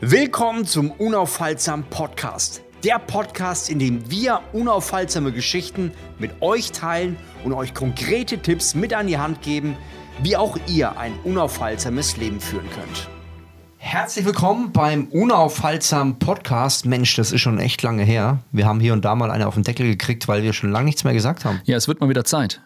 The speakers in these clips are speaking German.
Willkommen zum Unaufhaltsam Podcast. Der Podcast, in dem wir unaufhaltsame Geschichten mit euch teilen und euch konkrete Tipps mit an die Hand geben, wie auch ihr ein unaufhaltsames Leben führen könnt. Herzlich willkommen beim Unaufhaltsam Podcast. Mensch, das ist schon echt lange her. Wir haben hier und da mal eine auf den Deckel gekriegt, weil wir schon lange nichts mehr gesagt haben. Ja, es wird mal wieder Zeit.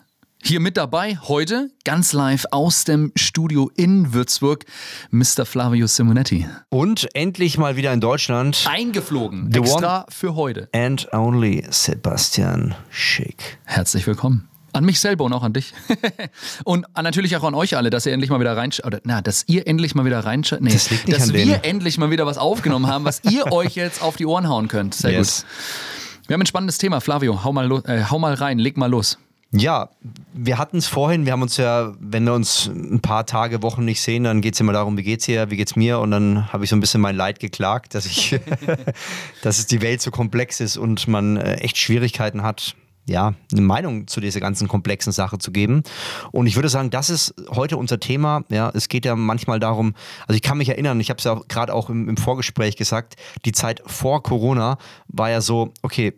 Hier mit dabei heute ganz live aus dem Studio in Würzburg Mr. Flavio Simonetti. Und endlich mal wieder in Deutschland. Eingeflogen. The extra für heute. And only Sebastian Schick. Herzlich willkommen. An mich selber und auch an dich. und natürlich auch an euch alle, dass ihr endlich mal wieder reinschaut. Oder, na, dass ihr endlich mal wieder reinschaut. Nee, Das liegt nicht dass an wir denen. endlich mal wieder was aufgenommen haben, was ihr euch jetzt auf die Ohren hauen könnt. Sehr Yes. gut. Wir haben ein spannendes Thema. Flavio, hau mal, äh, hau mal rein, leg mal los. Ja, wir hatten es vorhin, wir haben uns ja, wenn wir uns ein paar Tage, Wochen nicht sehen, dann geht es immer darum, wie geht's dir, wie geht's mir? Und dann habe ich so ein bisschen mein Leid geklagt, dass ich, dass es die Welt so komplex ist und man äh, echt Schwierigkeiten hat, ja, eine Meinung zu dieser ganzen komplexen Sache zu geben. Und ich würde sagen, das ist heute unser Thema. Ja, es geht ja manchmal darum, also ich kann mich erinnern, ich habe es ja gerade auch im, im Vorgespräch gesagt, die Zeit vor Corona war ja so, okay,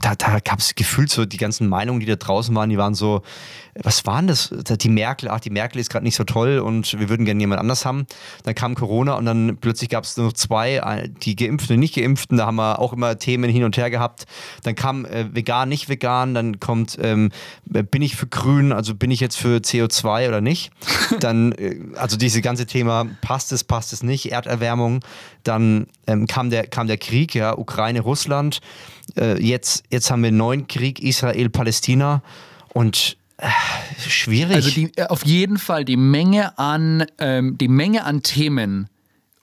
da, da gab es gefühlt so die ganzen Meinungen, die da draußen waren, die waren so, was waren das? Die Merkel, ach, die Merkel ist gerade nicht so toll und wir würden gerne jemand anders haben. Dann kam Corona und dann plötzlich gab es nur noch zwei, die Geimpften und nicht Geimpften, da haben wir auch immer Themen hin und her gehabt. Dann kam äh, vegan, nicht vegan, dann kommt, ähm, bin ich für grün, also bin ich jetzt für CO2 oder nicht? Dann, äh, also dieses ganze Thema, passt es, passt es nicht, Erderwärmung. Dann ähm, kam, der, kam der Krieg, ja, Ukraine, Russland. Äh, jetzt, jetzt haben wir einen neuen Krieg, Israel, Palästina. Und äh, schwierig. Also die, äh, auf jeden Fall die Menge an, ähm, die Menge an Themen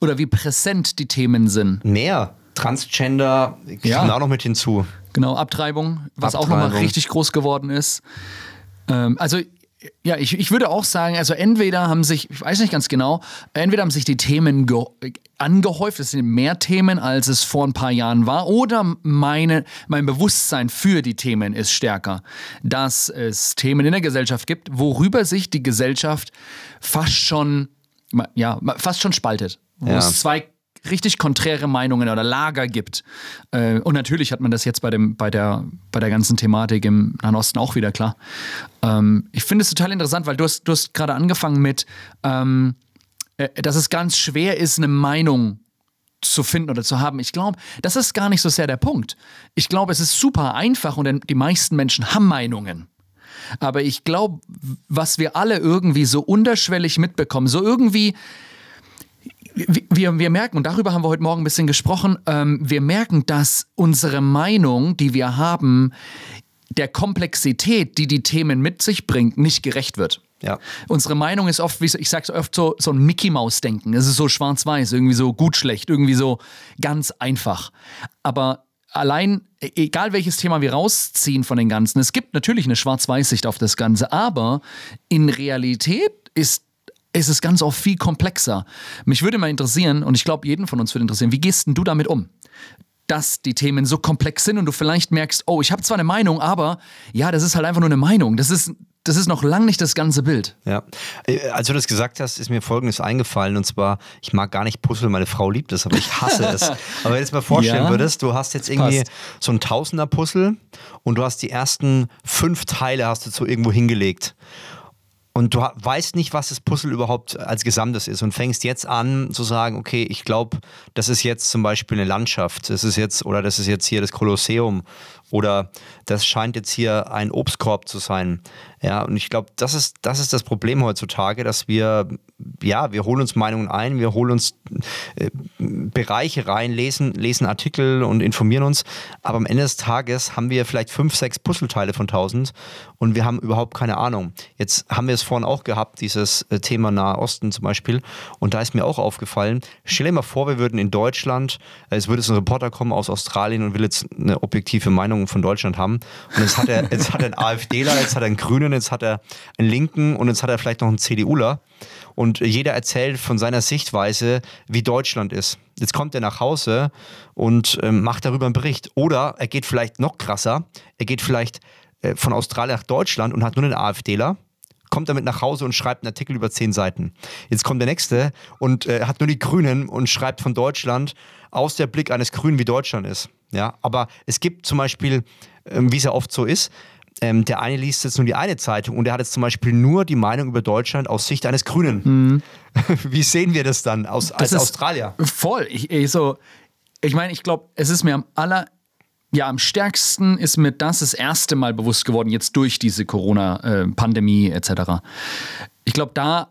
oder wie präsent die Themen sind. Mehr. Transgender Ja. kommt auch noch mit hinzu. Genau, Abtreibung, was auch nochmal Abtreibung. richtig groß geworden ist. Ähm, also, ja, ich, ich würde auch sagen, also entweder haben sich, ich weiß nicht ganz genau, entweder haben sich die Themen ge angehäuft, es sind mehr Themen, als es vor ein paar Jahren war, oder meine, mein Bewusstsein für die Themen ist stärker. Dass es Themen in der Gesellschaft gibt, worüber sich die Gesellschaft fast schon, ja, fast schon spaltet. Wo Ja. es zwei richtig konträre Meinungen oder Lager gibt. Äh, und natürlich hat man das jetzt bei, dem, bei, der, bei der ganzen Thematik im Nahen Osten auch wieder klar. Ähm, ich finde es total interessant, weil du hast, du hast gerade angefangen mit, ähm, äh, dass es ganz schwer ist, eine Meinung zu finden oder zu haben. Ich glaube, das ist gar nicht so sehr der Punkt. Ich glaube, es ist super einfach und die meisten Menschen haben Meinungen. Aber ich glaube, was wir alle irgendwie so unterschwellig mitbekommen, so irgendwie wir, wir merken, und darüber haben wir heute Morgen ein bisschen gesprochen, ähm, wir merken, dass unsere Meinung, die wir haben, der Komplexität, die die Themen mit sich bringt, nicht gerecht wird. Ja. Unsere Meinung ist oft, wie ich sag's oft so, so ein Mickey-Maus-Denken. Es ist so schwarz-weiß, irgendwie so gut, schlecht, irgendwie so ganz einfach. Aber allein, e- egal welches Thema wir rausziehen von den Ganzen, es gibt natürlich eine Schwarz-Weiß-Sicht auf das Ganze, aber in Realität ist ist es ganz oft viel komplexer. Mich würde mal interessieren, und ich glaube, jeden von uns würde interessieren, wie gehst denn du damit um? Dass die Themen so komplex sind und du vielleicht merkst, oh, ich habe zwar eine Meinung, aber ja, das ist halt einfach nur eine Meinung. Das ist, das ist noch lang nicht das ganze Bild. Ja, Äh, als du das gesagt hast, ist mir Folgendes eingefallen und zwar, ich mag gar nicht Puzzle, meine Frau liebt es, aber ich hasse es. Aber wenn du jetzt mal vorstellen Ja, würdest, du hast jetzt irgendwie passt. so ein Tausender-Puzzle und du hast die ersten fünf Teile hast du so irgendwo hingelegt. Und du weißt nicht, was das Puzzle überhaupt als Gesamtes ist und fängst jetzt an zu sagen, okay, ich glaube, das ist jetzt zum Beispiel eine Landschaft, das ist jetzt, oder das ist jetzt hier das Kolosseum oder das scheint jetzt hier ein Obstkorb zu sein. Ja, und ich glaube, das ist, das ist das Problem heutzutage, dass wir, ja, wir holen uns Meinungen ein, wir holen uns äh, Bereiche rein, lesen, lesen Artikel und informieren uns, aber am Ende des Tages haben wir vielleicht fünf, sechs Puzzleteile von tausend und wir haben überhaupt keine Ahnung. Jetzt haben wir es vorhin auch gehabt, dieses äh, Thema Nahe Osten zum Beispiel, und da ist mir auch aufgefallen, stell dir mal vor, wir würden in Deutschland, äh, es würde jetzt ein Reporter kommen aus Australien und will jetzt eine objektive Meinung von Deutschland haben. Und jetzt hat er, jetzt hat er einen AfDler, jetzt hat er einen Grünen, jetzt hat er einen Linken und jetzt hat er vielleicht noch einen CDUler und jeder erzählt von seiner Sichtweise, wie Deutschland ist. Jetzt kommt er nach Hause und ähm, macht darüber einen Bericht. Oder er geht vielleicht noch krasser, er geht vielleicht äh, von Australien nach Deutschland und hat nur einen AfDler, kommt damit nach Hause und schreibt einen Artikel über zehn Seiten. Jetzt kommt der nächste und äh, hat nur die Grünen und schreibt von Deutschland aus der Blick eines Grünen, wie Deutschland ist. Ja, aber es gibt zum Beispiel, ähm, wie es ja oft so ist, ähm, der eine liest jetzt nur die eine Zeitung und der hat jetzt zum Beispiel nur die Meinung über Deutschland aus Sicht eines Grünen. Mhm. Wie sehen wir das dann aus, als Australier? Voll. Ich, ich, so, ich meine, ich glaube, es ist mir am aller, ja, am stärksten ist mir das das erste Mal bewusst geworden, jetzt durch diese Corona-Pandemie äh, etc. Ich glaube, da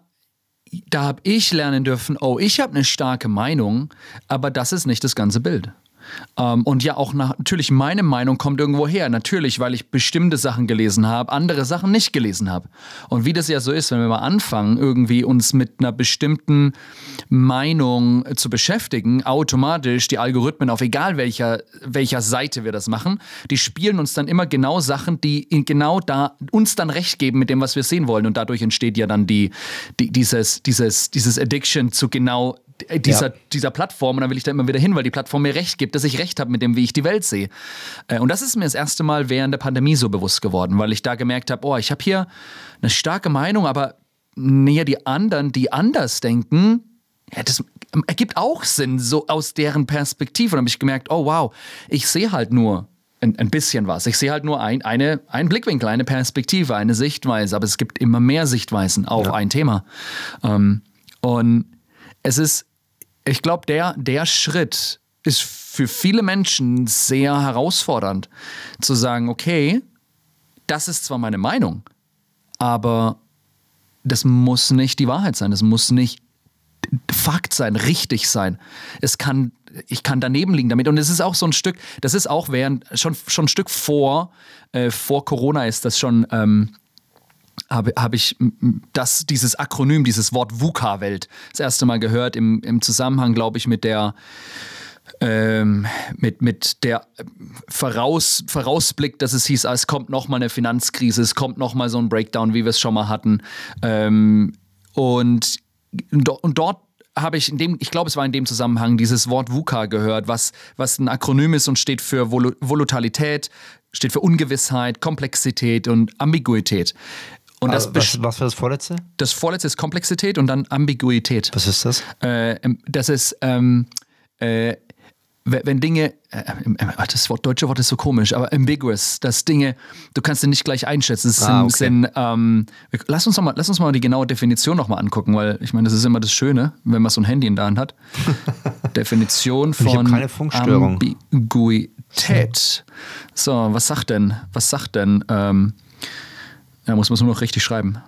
da habe ich lernen dürfen, oh, ich habe eine starke Meinung, aber das ist nicht das ganze Bild. Ähm, und ja, auch nach, natürlich meine Meinung kommt irgendwo her. Natürlich, weil ich bestimmte Sachen gelesen habe, andere Sachen nicht gelesen habe. Und wie das ja so ist, wenn wir mal anfangen, irgendwie uns mit einer bestimmten Meinung zu beschäftigen, automatisch die Algorithmen auf egal welcher, welcher Seite wir das machen, die spielen uns dann immer genau Sachen, die genau da uns dann recht geben mit dem, was wir sehen wollen. Und dadurch entsteht ja dann die, die dieses, dieses, dieses Addiction zu genau dieser, ja. dieser Plattform und dann will ich da immer wieder hin, weil die Plattform mir recht gibt, dass ich recht habe mit dem, wie ich die Welt sehe. Äh, und das ist mir das erste Mal während der Pandemie so bewusst geworden, weil ich da gemerkt habe, oh, ich habe hier eine starke Meinung, aber näher die anderen, die anders denken, ja, das ergibt auch Sinn, so aus deren Perspektive. Und dann habe ich gemerkt, oh wow, ich sehe halt nur ein, ein, bisschen was. Ich sehe halt nur ein, eine, einen Blickwinkel, eine Perspektive, eine Sichtweise, aber es gibt immer mehr Sichtweisen auf ja. ein Thema. Ähm, und es ist, ich glaube, der, der Schritt ist für viele Menschen sehr herausfordernd, zu sagen, okay, das ist zwar meine Meinung, aber das muss nicht die Wahrheit sein, das muss nicht Fakt sein, richtig sein. Es kann, ich kann daneben liegen damit. Und es ist auch so ein Stück, das ist auch während, schon, schon ein Stück vor, äh, vor Corona ist das schon ähm, habe hab ich das, dieses Akronym, dieses Wort VUCA-Welt das erste Mal gehört im, im Zusammenhang, glaube ich, mit der ähm, mit, mit der Voraus, Vorausblick, dass es hieß, ah, es kommt nochmal eine Finanzkrise, es kommt nochmal so ein Breakdown, wie wir es schon mal hatten. Ähm, und, und dort habe ich in dem, ich glaube, es war in dem Zusammenhang dieses Wort VUCA gehört, was, was ein Akronym ist und steht für Vol Volatilität, steht für Ungewissheit, Komplexität und Ambiguität. Und das also, was, was war das vorletzte? Das vorletzte ist Komplexität und dann Ambiguität. Was ist das? Äh, das ist, ähm, äh, wenn Dinge, äh, das Wort, deutsche Wort ist so komisch, aber ambiguous, dass Dinge, du kannst sie nicht gleich einschätzen. Das ah, okay. sind, ähm, lass, uns noch mal, lass uns mal die genaue Definition nochmal angucken, weil ich meine, das ist immer das Schöne, wenn man so ein Handy in der Hand hat. Definition von Ambiguität. So, was sagt denn, was sagt denn, ähm, ja, muss man es nur noch richtig schreiben.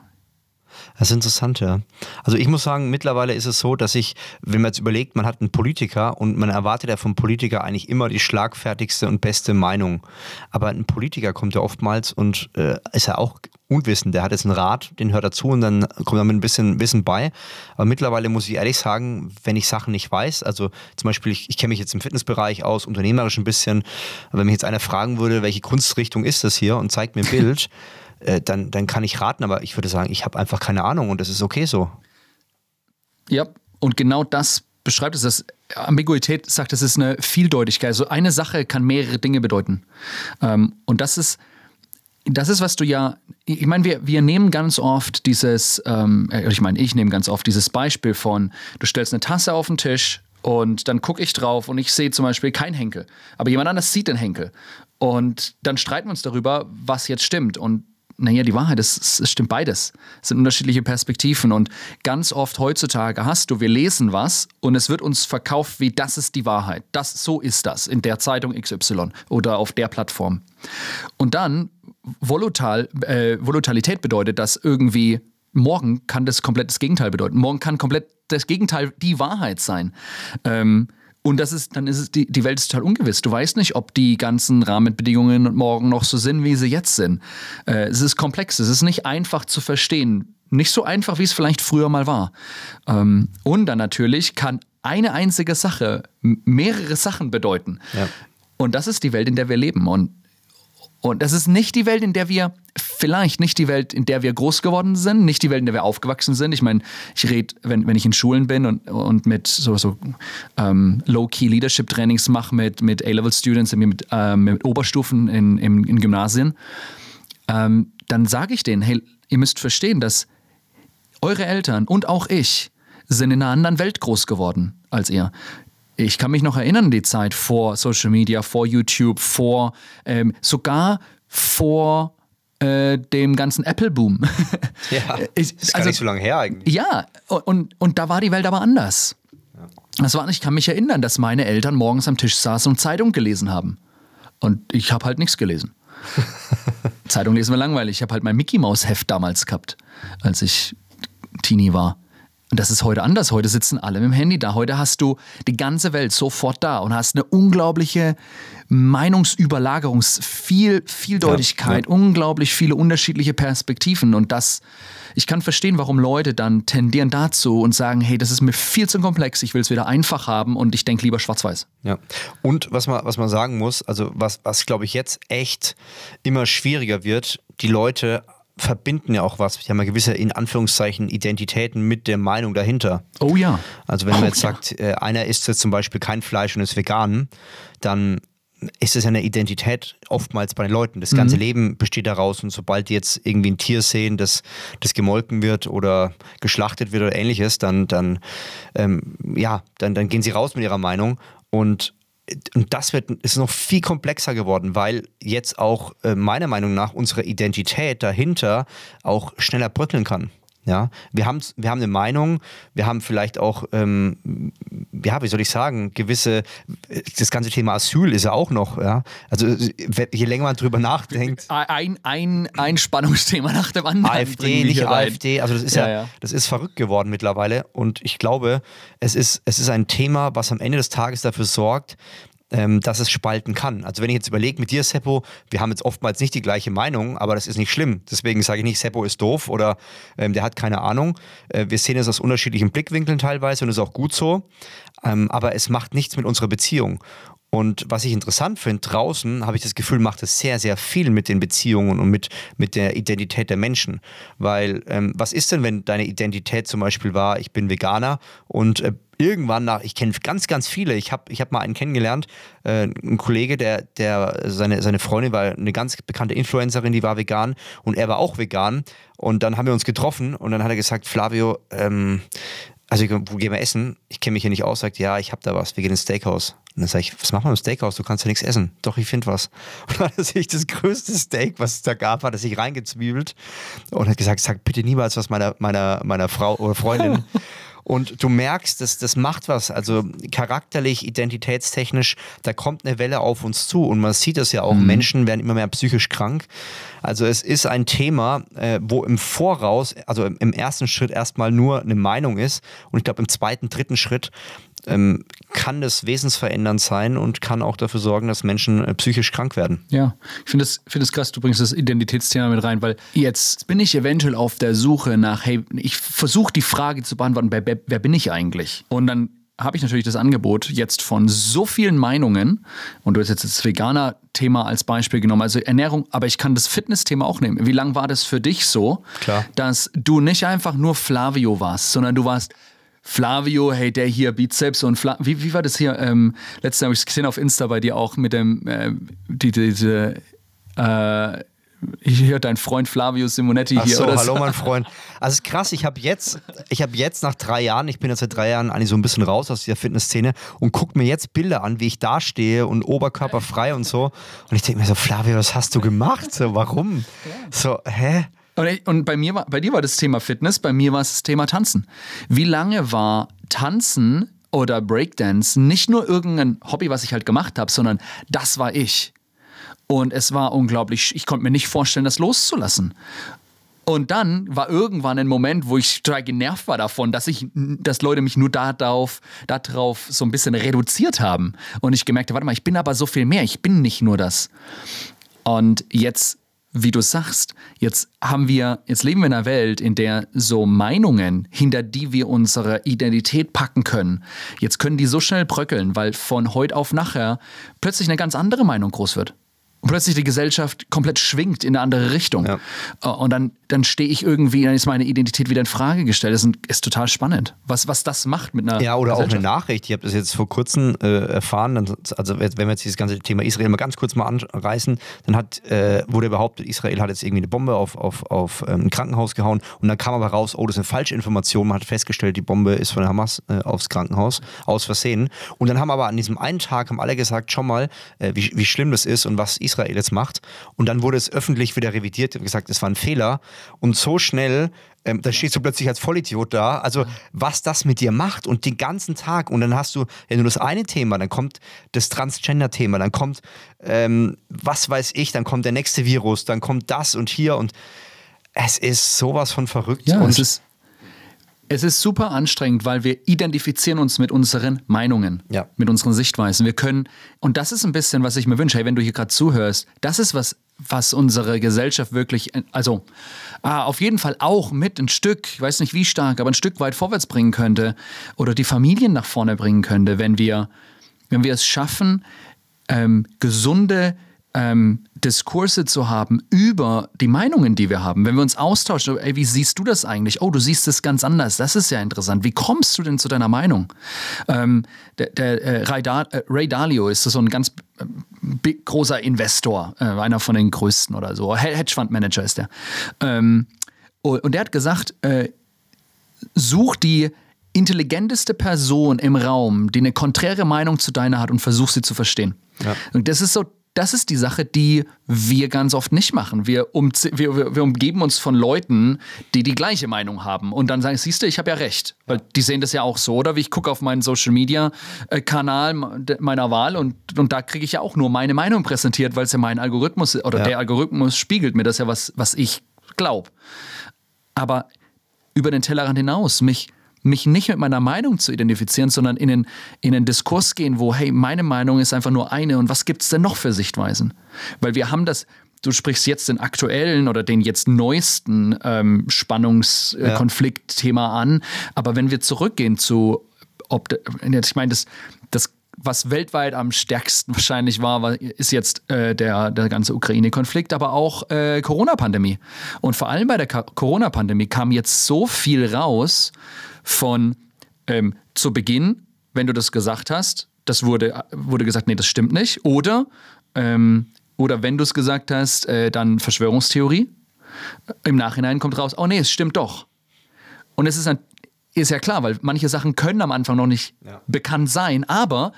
Das ist interessant, ja. Also ich muss sagen, mittlerweile ist es so, dass ich, wenn man jetzt überlegt, man hat einen Politiker und man erwartet ja vom Politiker eigentlich immer die schlagfertigste und beste Meinung. Aber ein Politiker kommt ja oftmals und äh, ist ja auch unwissend. Der hat jetzt einen Rat, den hört er zu und dann kommt er mit ein bisschen Wissen bei. Aber mittlerweile muss ich ehrlich sagen, wenn ich Sachen nicht weiß, also zum Beispiel, ich, ich kenne mich jetzt im Fitnessbereich aus, unternehmerisch ein bisschen, aber wenn mich jetzt einer fragen würde, welche Kunstrichtung ist das hier und zeigt mir ein Bild, äh, dann, dann kann ich raten, aber ich würde sagen, ich habe einfach keine Ahnung und das ist okay so. Ja, und genau das beschreibt es. Das Ambiguität sagt, es ist eine Vieldeutigkeit. Also eine Sache kann mehrere Dinge bedeuten. Ähm, und das ist, das ist, was du ja, ich meine, wir, wir nehmen ganz oft dieses, ähm, äh, ich meine, ich nehme ganz oft dieses Beispiel von, du stellst eine Tasse auf den Tisch und dann gucke ich drauf und ich sehe zum Beispiel keinen Henkel. Aber jemand anders sieht den Henkel. Und dann streiten wir uns darüber, was jetzt stimmt. Und naja, die Wahrheit ist, es stimmt beides. Es sind unterschiedliche Perspektiven und ganz oft heutzutage hast du, wir lesen was und es wird uns verkauft wie das ist die Wahrheit. Das, so ist das in der Zeitung XY oder auf der Plattform. Und dann Volatil, äh, Volatilität bedeutet, dass irgendwie morgen kann das komplett das Gegenteil bedeuten. Morgen kann komplett das Gegenteil die Wahrheit sein. Ähm, und das ist, dann ist es, die, die Welt ist total ungewiss. Du weißt nicht, ob die ganzen Rahmenbedingungen morgen noch so sind, wie sie jetzt sind. Äh, es ist komplex, es ist nicht einfach zu verstehen. Nicht so einfach, wie es vielleicht früher mal war. Ähm, und dann natürlich kann eine einzige Sache mehrere Sachen bedeuten. Ja. Und das ist die Welt, in der wir leben. Und und das ist nicht die Welt, in der wir, vielleicht nicht die Welt, in der wir groß geworden sind, nicht die Welt, in der wir aufgewachsen sind. Ich meine, ich rede, wenn, wenn ich in Schulen bin und, und mit so, so ähm, Low-Key-Leadership-Trainings mache mit, mit A-Level-Students, mit, ähm, mit Oberstufen in, in, in Gymnasien, ähm, dann sage ich denen, hey, ihr müsst verstehen, dass eure Eltern und auch ich sind in einer anderen Welt groß geworden als ihr. Ich kann mich noch erinnern die Zeit vor Social Media, vor YouTube, vor ähm, sogar vor äh, dem ganzen Apple-Boom. Ja, ist gar also, nicht so lange her eigentlich. Ja, und, und da war die Welt aber anders. Das war, ich kann mich erinnern, dass meine Eltern morgens am Tisch saßen und Zeitung gelesen haben. Und ich habe halt nichts gelesen. Zeitung lesen wir langweilig. Ich habe halt mein Mickey Maus Heft damals gehabt, als ich Teenie war. Und das ist heute anders. Heute sitzen alle mit dem Handy da. Heute hast du die ganze Welt sofort da und hast eine unglaubliche Meinungsüberlagerungs-, viel, Vieldeutigkeit, Ja, ja. unglaublich viele unterschiedliche Perspektiven. Und das, ich kann verstehen, warum Leute dann tendieren dazu und sagen, hey, das ist mir viel zu komplex, ich will es wieder einfach haben und ich denke lieber schwarz-weiß. Ja. Und was man, was man sagen muss, also was, was glaube ich jetzt echt immer schwieriger wird, die Leute verbinden ja auch was. Die haben ja gewisse, in Anführungszeichen, Identitäten mit der Meinung dahinter. Oh ja. Also wenn man Oh jetzt ja. sagt, äh, einer isst jetzt zum Beispiel kein Fleisch und ist vegan, dann ist es ja eine Identität oftmals bei den Leuten. Das ganze Leben besteht daraus und sobald die jetzt irgendwie ein Tier sehen, das, das gemolken wird oder geschlachtet wird oder ähnliches, dann, dann, ähm, ja, dann, dann gehen sie raus mit ihrer Meinung und und das wird, ist noch viel komplexer geworden, weil jetzt auch äh, meiner Meinung nach unsere Identität dahinter auch schneller bröckeln kann. Ja, wir haben, wir haben eine Meinung, wir haben vielleicht auch, ähm, ja, wie soll ich sagen, gewisse, das ganze Thema Asyl ist ja auch noch, ja. Also je länger man drüber nachdenkt, Ein, ein, ein Spannungsthema nach dem anderen. AfD, nicht hier rein. AfD, also das ist ja, Ja, ja. das ist verrückt geworden mittlerweile und ich glaube, es ist, es ist ein Thema, was am Ende des Tages dafür sorgt, ähm, dass es spalten kann. Also wenn ich jetzt überlege mit dir, Seppo, wir haben jetzt oftmals nicht die gleiche Meinung, aber das ist nicht schlimm. Deswegen sage ich nicht, Seppo ist doof oder ähm, der hat keine Ahnung. Äh, wir sehen es aus unterschiedlichen Blickwinkeln teilweise und ist auch gut so. Ähm, aber es macht nichts mit unserer Beziehung. Und was ich interessant finde, draußen habe ich das Gefühl, macht es sehr, sehr viel mit den Beziehungen und mit, mit der Identität der Menschen. Weil, ähm, was ist denn, wenn deine Identität zum Beispiel war, ich bin Veganer und äh, irgendwann nach, ich kenne ganz, ganz viele, ich habe ich hab mal einen kennengelernt, äh, ein Kollege, der, der seine, seine Freundin war eine ganz bekannte Influencerin, die war vegan und er war auch vegan. Und dann haben wir uns getroffen und dann hat er gesagt, Flavio, ähm, also wo gehen wir essen? Ich kenne mich hier nicht aus, sagt, ja, ich habe da was, wir gehen ins Steakhouse. Und dann sage ich, was machen wir im Steakhouse? Du kannst ja nichts essen. Doch, ich finde was. Und dann hat er sich das größte Steak, was es da gab, hat er sich reingezwiebelt und hat gesagt, sag bitte niemals was meiner, meiner, meiner Frau oder Freundin. Und du merkst, dass das macht was. Also charakterlich, identitätstechnisch, da kommt eine Welle auf uns zu. Und man sieht das ja auch, Menschen werden immer mehr psychisch krank. Also es ist ein Thema, äh, wo im Voraus, also im, im ersten Schritt erstmal nur eine Meinung ist. Und ich glaube, im zweiten, dritten Schritt ähm, kann das wesensverändernd sein und kann auch dafür sorgen, dass Menschen äh, psychisch krank werden. Ja, ich finde es find das krass, du bringst das Identitätsthema mit rein, weil jetzt bin ich eventuell auf der Suche nach, hey, ich versuche die Frage zu beantworten, wer, wer, wer bin ich eigentlich? Und dann habe ich natürlich das Angebot jetzt von so vielen Meinungen, und du hast jetzt das Veganer-Thema als Beispiel genommen, also Ernährung, aber ich kann das Fitness-Thema auch nehmen. Wie lange war das für dich so, Klar. dass du nicht einfach nur Flavio warst, sondern du warst Flavio, hey, der hier Bizeps und Fla wie, wie war das hier? Ähm, letztens habe ich es gesehen auf Insta bei dir auch mit dem, äh, die, diese, äh, hier dein Freund Flavio Simonetti Ach hier. so, oder hallo so. mein Freund. Also es ist krass, ich habe jetzt, ich habe jetzt nach drei Jahren, ich bin jetzt seit drei Jahren eigentlich so ein bisschen raus aus dieser Fitnessszene und gucke mir jetzt Bilder an, wie ich da stehe und Oberkörper frei und so. Und ich denke mir so, Flavio, was hast du gemacht? So, warum? So, hä? Und, ich, und bei mir war, bei dir war das Thema Fitness, bei mir war es das Thema Tanzen. Wie lange war Tanzen oder Breakdance nicht nur irgendein Hobby, was ich halt gemacht habe, sondern das war ich. Und es war unglaublich, ich konnte mir nicht vorstellen, das loszulassen. Und dann war irgendwann ein Moment, wo ich total genervt war davon, dass ich, dass Leute mich nur darauf, darauf so ein bisschen reduziert haben. Und ich gemerkt habe, warte mal, ich bin aber so viel mehr, ich bin nicht nur das. Und jetzt, wie du sagst, jetzt haben wir, jetzt leben wir in einer Welt, in der so Meinungen, hinter die wir unsere Identität packen können, jetzt können die so schnell bröckeln, weil von heute auf nachher plötzlich eine ganz andere Meinung groß wird. Und plötzlich die Gesellschaft komplett schwingt in eine andere Richtung. Ja. Äh, Und dann, dann stehe ich irgendwie, dann ist meine Identität wieder in Frage gestellt. Das ist, ist total spannend, was, was das macht mit einer Ja, oder auch eine. Nachricht. Ich habe das jetzt vor kurzem äh, erfahren. Also wenn wir jetzt dieses ganze Thema Israel mal ganz kurz mal anreißen, dann hat, äh, wurde behauptet, Israel hat jetzt irgendwie eine Bombe auf, auf, auf ähm, ein Krankenhaus gehauen und dann kam aber raus, oh, das ist eine Falschinformation. Man hat festgestellt, die Bombe ist von der Hamas äh, aufs Krankenhaus, aus Versehen. Und dann haben aber an diesem einen Tag haben alle gesagt, schau mal, äh, wie, wie schlimm das ist und was Israel jetzt macht. Und dann wurde es öffentlich wieder revidiert und gesagt, es war ein Fehler. Und so schnell ähm, dann stehst du plötzlich als Vollidiot da. Also, was das mit dir macht und den ganzen Tag. Und dann hast du, wenn du das eine Thema, dann kommt das Transgender-Thema, dann kommt, ähm, was weiß ich, dann kommt der nächste Virus, dann kommt das und hier und es ist sowas von verrückt. Ja, und es ist, es ist super anstrengend, weil wir identifizieren uns mit unseren Meinungen, Ja. mit unseren Sichtweisen. Wir können, und das ist ein bisschen, was ich mir wünsche, hey, wenn du hier gerade zuhörst, das ist was, was unsere Gesellschaft wirklich, also ah, auf jeden Fall auch mit ein Stück, ich weiß nicht wie stark, aber ein Stück weit vorwärts bringen könnte oder die Familien nach vorne bringen könnte, wenn wir, wenn wir es schaffen, ähm, gesunde ähm, Diskurse zu haben über die Meinungen, die wir haben. Wenn wir uns austauschen, ey, wie siehst du das eigentlich? Oh, du siehst es ganz anders. Das ist ja interessant. Wie kommst du denn zu deiner Meinung? Ähm, der der äh, Ray, da äh, Ray Dalio ist so ein ganz äh, großer Investor, äh, einer von den größten oder so. He- Hedgefondsmanager ist der. Ähm, und der hat gesagt, äh, such die intelligenteste Person im Raum, die eine konträre Meinung zu deiner hat und versuch sie zu verstehen. Und das ist so, das ist die Sache, die wir ganz oft nicht machen. Wir, um, wir, wir, umgeben uns von Leuten, die die gleiche Meinung haben und dann sagen, siehst du, ich habe ja recht. Weil die sehen das ja auch so, oder? Wie ich gucke auf meinen Social Media äh, Kanal meiner Wahl und, und da kriege ich ja auch nur meine Meinung präsentiert, weil es ja mein Algorithmus oder Ja. der Algorithmus spiegelt mir das ja, was, was ich glaube aber über den Tellerrand hinaus, mich, mich nicht mit meiner Meinung zu identifizieren, sondern in den, in den Diskurs gehen, wo, hey, meine Meinung ist einfach nur eine und was gibt es denn noch für Sichtweisen? Weil wir haben das, du sprichst jetzt den aktuellen oder den jetzt neuesten ähm, Spannungskonfliktthema an, aber wenn wir zurückgehen zu, ob, ich meine, das, das was weltweit am stärksten wahrscheinlich war, ist jetzt äh, der, der ganze Ukraine-Konflikt, aber auch äh, Corona-Pandemie. Und vor allem bei der Corona-Pandemie kam jetzt so viel raus von ähm, zu Beginn, wenn du das gesagt hast, das wurde, wurde gesagt, nee, das stimmt nicht. Oder, ähm, oder wenn du es gesagt hast, äh, dann Verschwörungstheorie. Im Nachhinein kommt raus, oh nee, es stimmt doch. Und es ist, ein, ist ja klar, weil manche Sachen können am Anfang noch nicht Ja. bekannt sein, aber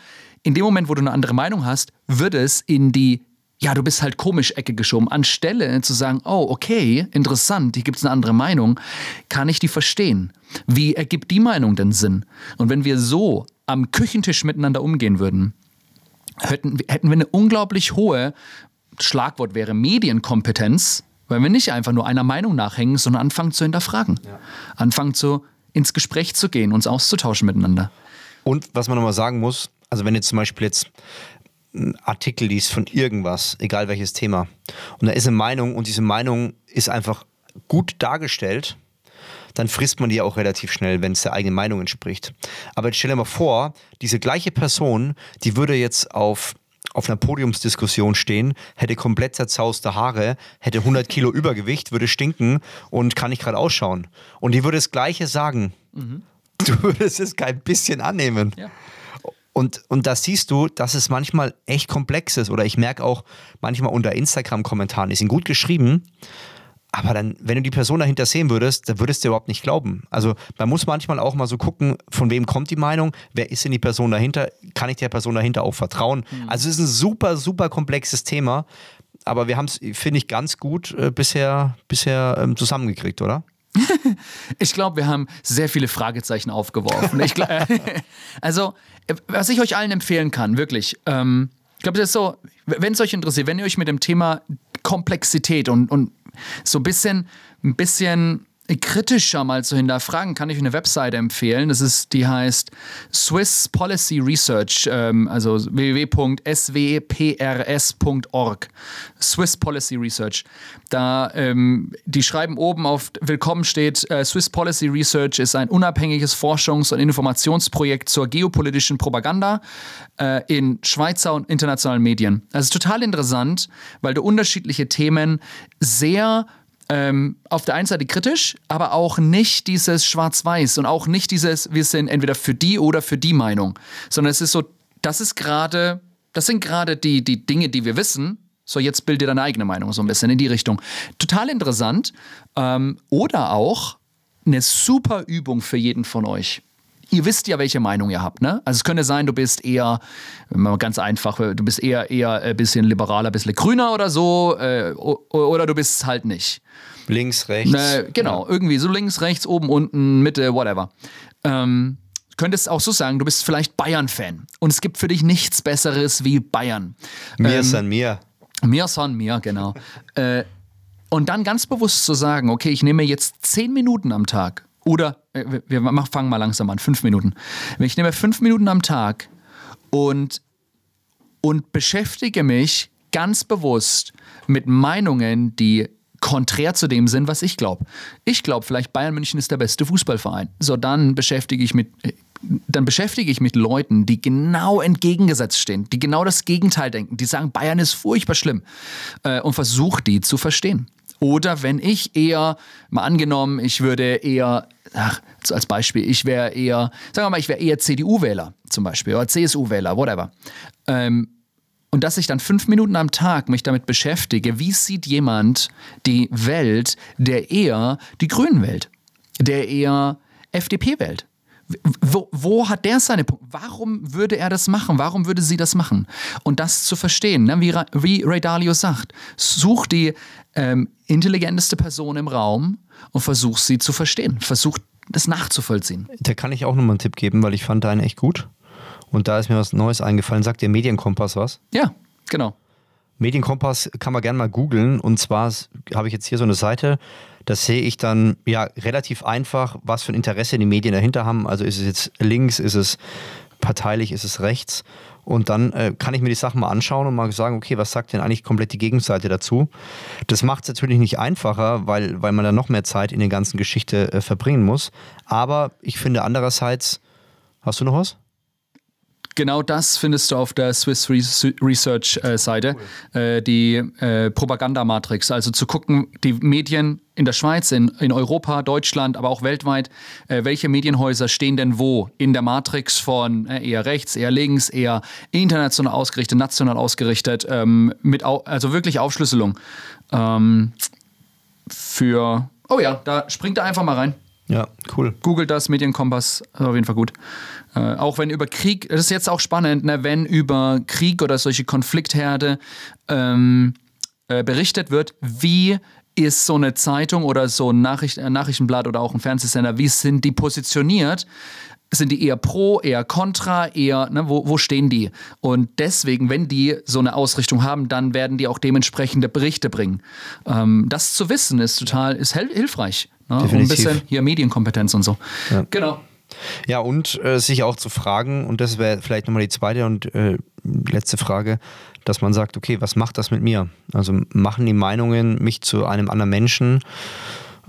in dem Moment, wo du eine andere Meinung hast, wird es in die, ja, du bist halt komisch Ecke geschoben. Anstelle zu sagen, oh, okay, interessant, hier gibt es eine andere Meinung, kann ich die verstehen? Wie ergibt die Meinung denn Sinn? Und wenn wir so am Küchentisch miteinander umgehen würden, hätten, hätten wir eine unglaublich hohe, Schlagwort wäre Medienkompetenz, weil wir nicht einfach nur einer Meinung nachhängen, sondern anfangen zu hinterfragen. Anfangen zu, und Gespräch zu gehen, uns auszutauschen miteinander. Und was man nochmal sagen muss, also wenn jetzt zum Beispiel jetzt ein Artikel liest von irgendwas, egal welches Thema, und da ist eine Meinung und diese Meinung ist einfach gut dargestellt, dann frisst man die auch relativ schnell, wenn es der eigenen Meinung entspricht. Aber jetzt stell dir mal vor, diese gleiche Person, die würde jetzt auf, auf einer Podiumsdiskussion stehen, hätte komplett zerzauste Haare, hätte 100 Kilo Übergewicht, würde stinken und kann nicht gerade ausschauen. Und die würde das Gleiche sagen. Du würdest es kein bisschen annehmen. Ja. Und, und da siehst du, dass es manchmal echt komplex ist. Oder ich merke auch manchmal unter Instagram-Kommentaren, die sind gut geschrieben, aber dann, wenn du die Person dahinter sehen würdest, dann würdest du überhaupt nicht glauben. Also man muss manchmal auch mal so gucken, von wem kommt die Meinung, wer ist denn die Person dahinter, kann ich der Person dahinter auch vertrauen. Also es ist ein super, super komplexes Thema, aber wir haben es, finde ich, ganz gut äh, bisher, bisher ähm, zusammengekriegt, oder? Ich glaube, wir haben sehr viele Fragezeichen aufgeworfen. Ich glaub, also, äh, was ich euch allen empfehlen kann, wirklich, ähm, ich glaube, das ist so, wenn es euch interessiert, wenn ihr euch mit dem Thema Komplexität und, und so ein bisschen, ein bisschen kritischer mal zu hinterfragen, kann ich eine Webseite empfehlen. Das ist, die heißt Swiss Policy Research, ähm, also www.swprs.org. Swiss Policy Research. Da, ähm, die schreiben oben auf Willkommen steht, äh, Swiss Policy Research ist ein unabhängiges Forschungs- und Informationsprojekt zur geopolitischen Propaganda äh, in Schweizer und internationalen Medien. Das ist total interessant, weil du unterschiedliche Themen sehr ähm, auf der einen Seite kritisch, aber auch nicht dieses Schwarz-Weiß und auch nicht dieses, wir sind entweder für die oder für die Meinung, sondern es ist so, das ist gerade, das sind gerade die, die Dinge, die wir wissen. So, jetzt bilde deine eigene Meinung so ein bisschen in die Richtung. Total interessant. Ähm, oder auch eine super Übung für jeden von euch ihr wisst ja, welche Meinung ihr habt, ne? Also es könnte sein, du bist eher, ganz einfach, du bist eher eher ein bisschen liberaler, ein bisschen grüner oder so, äh, oder du bist es halt nicht. Links, rechts. Ne, genau, ja. irgendwie so links, rechts, oben, unten, Mitte, whatever. Ähm, könntest auch so sagen, du bist vielleicht Bayern-Fan und es gibt für dich nichts Besseres wie Bayern. Mir ähm, san mir. Mir san mir, genau. äh, und dann ganz bewusst zu sagen, okay, ich nehme jetzt zehn Minuten am Tag oder äh, wir fangen mal langsam an, fünf Minuten. Ich nehme fünf Minuten am Tag und, und beschäftige mich ganz bewusst mit Meinungen, die konträr zu dem sind, was ich glaube. Ich glaube, vielleicht Bayern München ist der beste Fußballverein. So, dann beschäftige ich mit, dann beschäftige ich mit Leuten, die genau entgegengesetzt stehen, die genau das Gegenteil denken, die sagen, Bayern ist furchtbar schlimm äh, und versuche die zu verstehen. Oder wenn ich eher, mal angenommen, ich würde eher, ach, als Beispiel, ich wäre eher, sagen wir mal, ich wäre eher CDU-Wähler zum Beispiel oder CSU-Wähler, whatever. Ähm, und dass ich dann fünf Minuten am Tag mich damit beschäftige, wie sieht jemand die Welt, der eher die Grünen wählt, der eher FDP wählt. Wo, wo, hat der seine Punkte? Warum würde er das machen? Warum würde sie das machen? Und das zu verstehen, ne? wie, wie Ray Dalio sagt, such die ähm, intelligenteste Person im Raum und versuch sie zu verstehen. Versuch das nachzuvollziehen. Da kann ich auch nochmal einen Tipp geben, weil ich fand deinen echt gut. Und da ist mir was Neues eingefallen. Sagt der Medienkompass was? Ja, genau. Medienkompass kann man gerne mal googeln. Und zwar habe ich jetzt hier so eine Seite, da sehe ich dann ja relativ einfach, was für ein Interesse die Medien dahinter haben. Also ist es jetzt links, ist es parteilich, ist es rechts. Und dann äh, kann ich mir die Sachen mal anschauen und mal sagen, okay, was sagt denn eigentlich komplett die Gegenseite dazu? Das macht es natürlich nicht einfacher, weil, weil man dann noch mehr Zeit in der ganzen Geschichte äh, verbringen muss. Aber ich finde andererseits, hast du noch was? Genau das findest du auf der Swiss Research äh, Seite, cool. äh, die äh, Propagandamatrix. Also zu gucken, die Medien in der Schweiz, in, in Europa, Deutschland, aber auch weltweit, äh, welche Medienhäuser stehen denn wo in der Matrix von eher rechts, eher links, eher international ausgerichtet, national ausgerichtet, ähm, mit au also wirklich Aufschlüsselung. Ähm, für, oh ja, da springt er einfach mal rein. Ja, cool. Google das, Medienkompass, auf jeden Fall gut. Äh, auch wenn über Krieg, das ist jetzt auch spannend, ne, wenn über Krieg oder solche Konfliktherde ähm, äh, berichtet wird, wie ist so eine Zeitung oder so ein Nachricht, äh, Nachrichtenblatt oder auch ein Fernsehsender, wie sind die positioniert? Sind die eher pro, eher kontra, eher, ne, wo, wo stehen die? Und deswegen, wenn die so eine Ausrichtung haben, dann werden die auch dementsprechende Berichte bringen. Ähm, das zu wissen ist total, ist hilfreich. Ne? Ein bisschen hier Medienkompetenz und so. Ja. Genau. Ja, und äh, sich auch zu fragen, und das wäre vielleicht nochmal die zweite und äh, letzte Frage, dass man sagt, okay, was macht das mit mir? Also machen die Meinungen mich zu einem anderen Menschen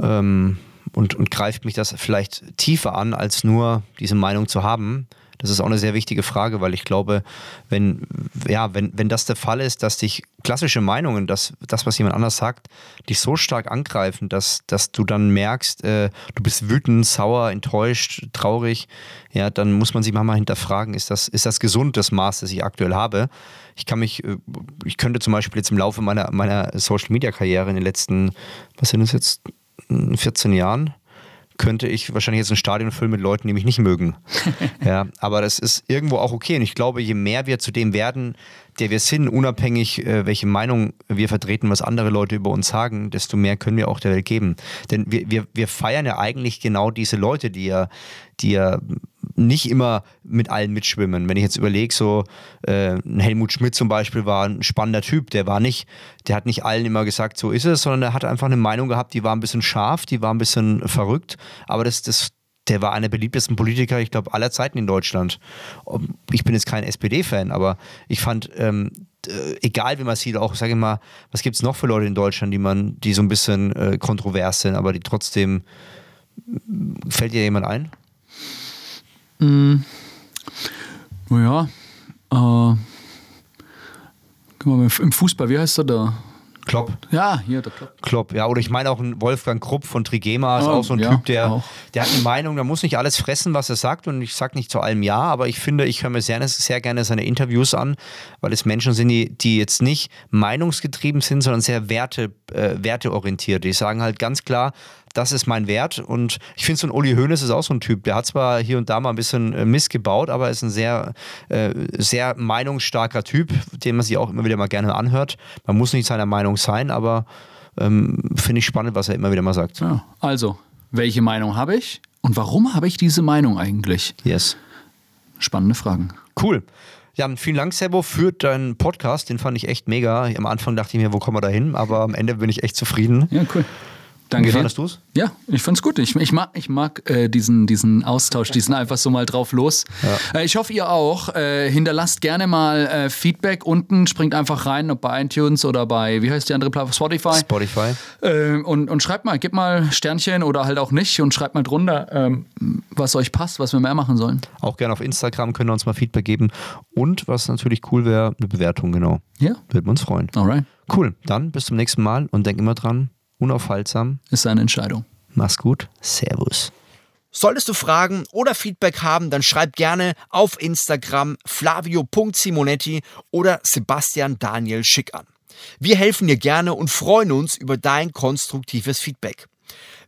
ähm, und, und greift mich das vielleicht tiefer an, als nur diese Meinung zu haben? Das ist auch eine sehr wichtige Frage, weil ich glaube, wenn, ja, wenn, wenn das der Fall ist, dass dich klassische Meinungen, das, das, was jemand anders sagt, dich so stark angreifen, dass, dass du dann merkst, äh, du bist wütend, sauer, enttäuscht, traurig, ja, dann muss man sich manchmal hinterfragen, ist das, ist das gesund, das Maß, das ich aktuell habe? Ich kann mich, äh, ich könnte zum Beispiel jetzt im Laufe meiner, meiner Social Media Karriere in den letzten, was sind das jetzt, 14 Jahren, könnte ich wahrscheinlich jetzt ein Stadion füllen mit Leuten, die mich nicht mögen. ja, aber das ist irgendwo auch okay. Und ich glaube, je mehr wir zu dem werden, der wir sind, unabhängig, äh, welche Meinung wir vertreten, was andere Leute über uns sagen, desto mehr können wir auch der Welt geben. Denn wir, wir, wir feiern ja eigentlich genau diese Leute, die ja, die ja nicht immer mit allen mitschwimmen. Wenn ich jetzt überlege, so äh, Helmut Schmidt zum Beispiel war ein spannender Typ, der war nicht, der hat nicht allen immer gesagt, so ist es, sondern er hat einfach eine Meinung gehabt, die war ein bisschen scharf, die war ein bisschen verrückt, aber das, das, der war einer der beliebtesten Politiker, ich glaube, aller Zeiten in Deutschland. Ich bin jetzt kein SPD-Fan, aber ich fand, ähm, egal wie man sieht, auch, sage ich mal, was gibt es noch für Leute in Deutschland, die man, die so ein bisschen äh, kontrovers sind, aber die trotzdem, fällt dir jemand ein? Mm, naja, äh, im Fußball, wie heißt er da? Klopp. Ja, hier der Klopp. Klopp, ja. Oder ich meine auch ein Wolfgang Krupp von Trigema ist oh, auch so ein ja, Typ, der, der hat eine Meinung, der muss nicht alles fressen, was er sagt. Und ich sage nicht zu allem Ja, aber ich finde, ich höre mir sehr, sehr gerne seine Interviews an, weil es Menschen sind, die, die jetzt nicht meinungsgetrieben sind, sondern sehr Werte, äh, werteorientiert. Die sagen halt ganz klar, das ist mein Wert. Und ich finde, so ein Uli Hoeneß ist auch so ein Typ. Der hat zwar hier und da mal ein bisschen äh, Mist gebaut, aber ist ein sehr, äh, sehr meinungsstarker Typ, den man sich auch immer wieder mal gerne anhört. Man muss nicht seiner Meinung sein, aber ähm, finde ich spannend, was er immer wieder mal sagt. Ja, also, welche Meinung habe ich und warum habe ich diese Meinung eigentlich? Yes. Spannende Fragen. Cool. Ja, vielen Dank, Sebo, für deinen Podcast. Den fand ich echt mega. Am Anfang dachte ich mir, wo kommen wir da hin? Aber am Ende bin ich echt zufrieden. Ja, cool. Danke. Wie fandest du es? Ja, ich fand's gut. Ich, ich mag, ich mag äh, diesen, diesen Austausch, diesen einfach so mal drauf los. Ja. Äh, ich hoffe, ihr auch. Äh, hinterlasst gerne mal äh, Feedback unten, springt einfach rein, ob bei iTunes oder bei, wie heißt die andere Plattform? Spotify. Spotify. Äh, und, und schreibt mal, gebt mal Sternchen oder halt auch nicht und schreibt mal drunter, ähm, was euch passt, was wir mehr machen sollen. Auch gerne auf Instagram können ihr uns mal Feedback geben. Und was natürlich cool wäre, eine Bewertung, genau. Ja. Würden wir uns freuen. Alright. Cool. Dann bis zum nächsten Mal und denk immer dran, unaufhaltsam. Ist seine Entscheidung. Mach's gut. Servus. Solltest du Fragen oder Feedback haben, dann schreib gerne auf Instagram flavio.simonetti oder Sebastian Daniel Schick an. Wir helfen dir gerne und freuen uns über dein konstruktives Feedback.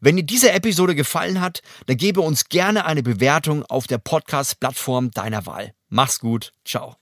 Wenn dir diese Episode gefallen hat, dann gebe uns gerne eine Bewertung auf der Podcast-Plattform deiner Wahl. Mach's gut. Ciao.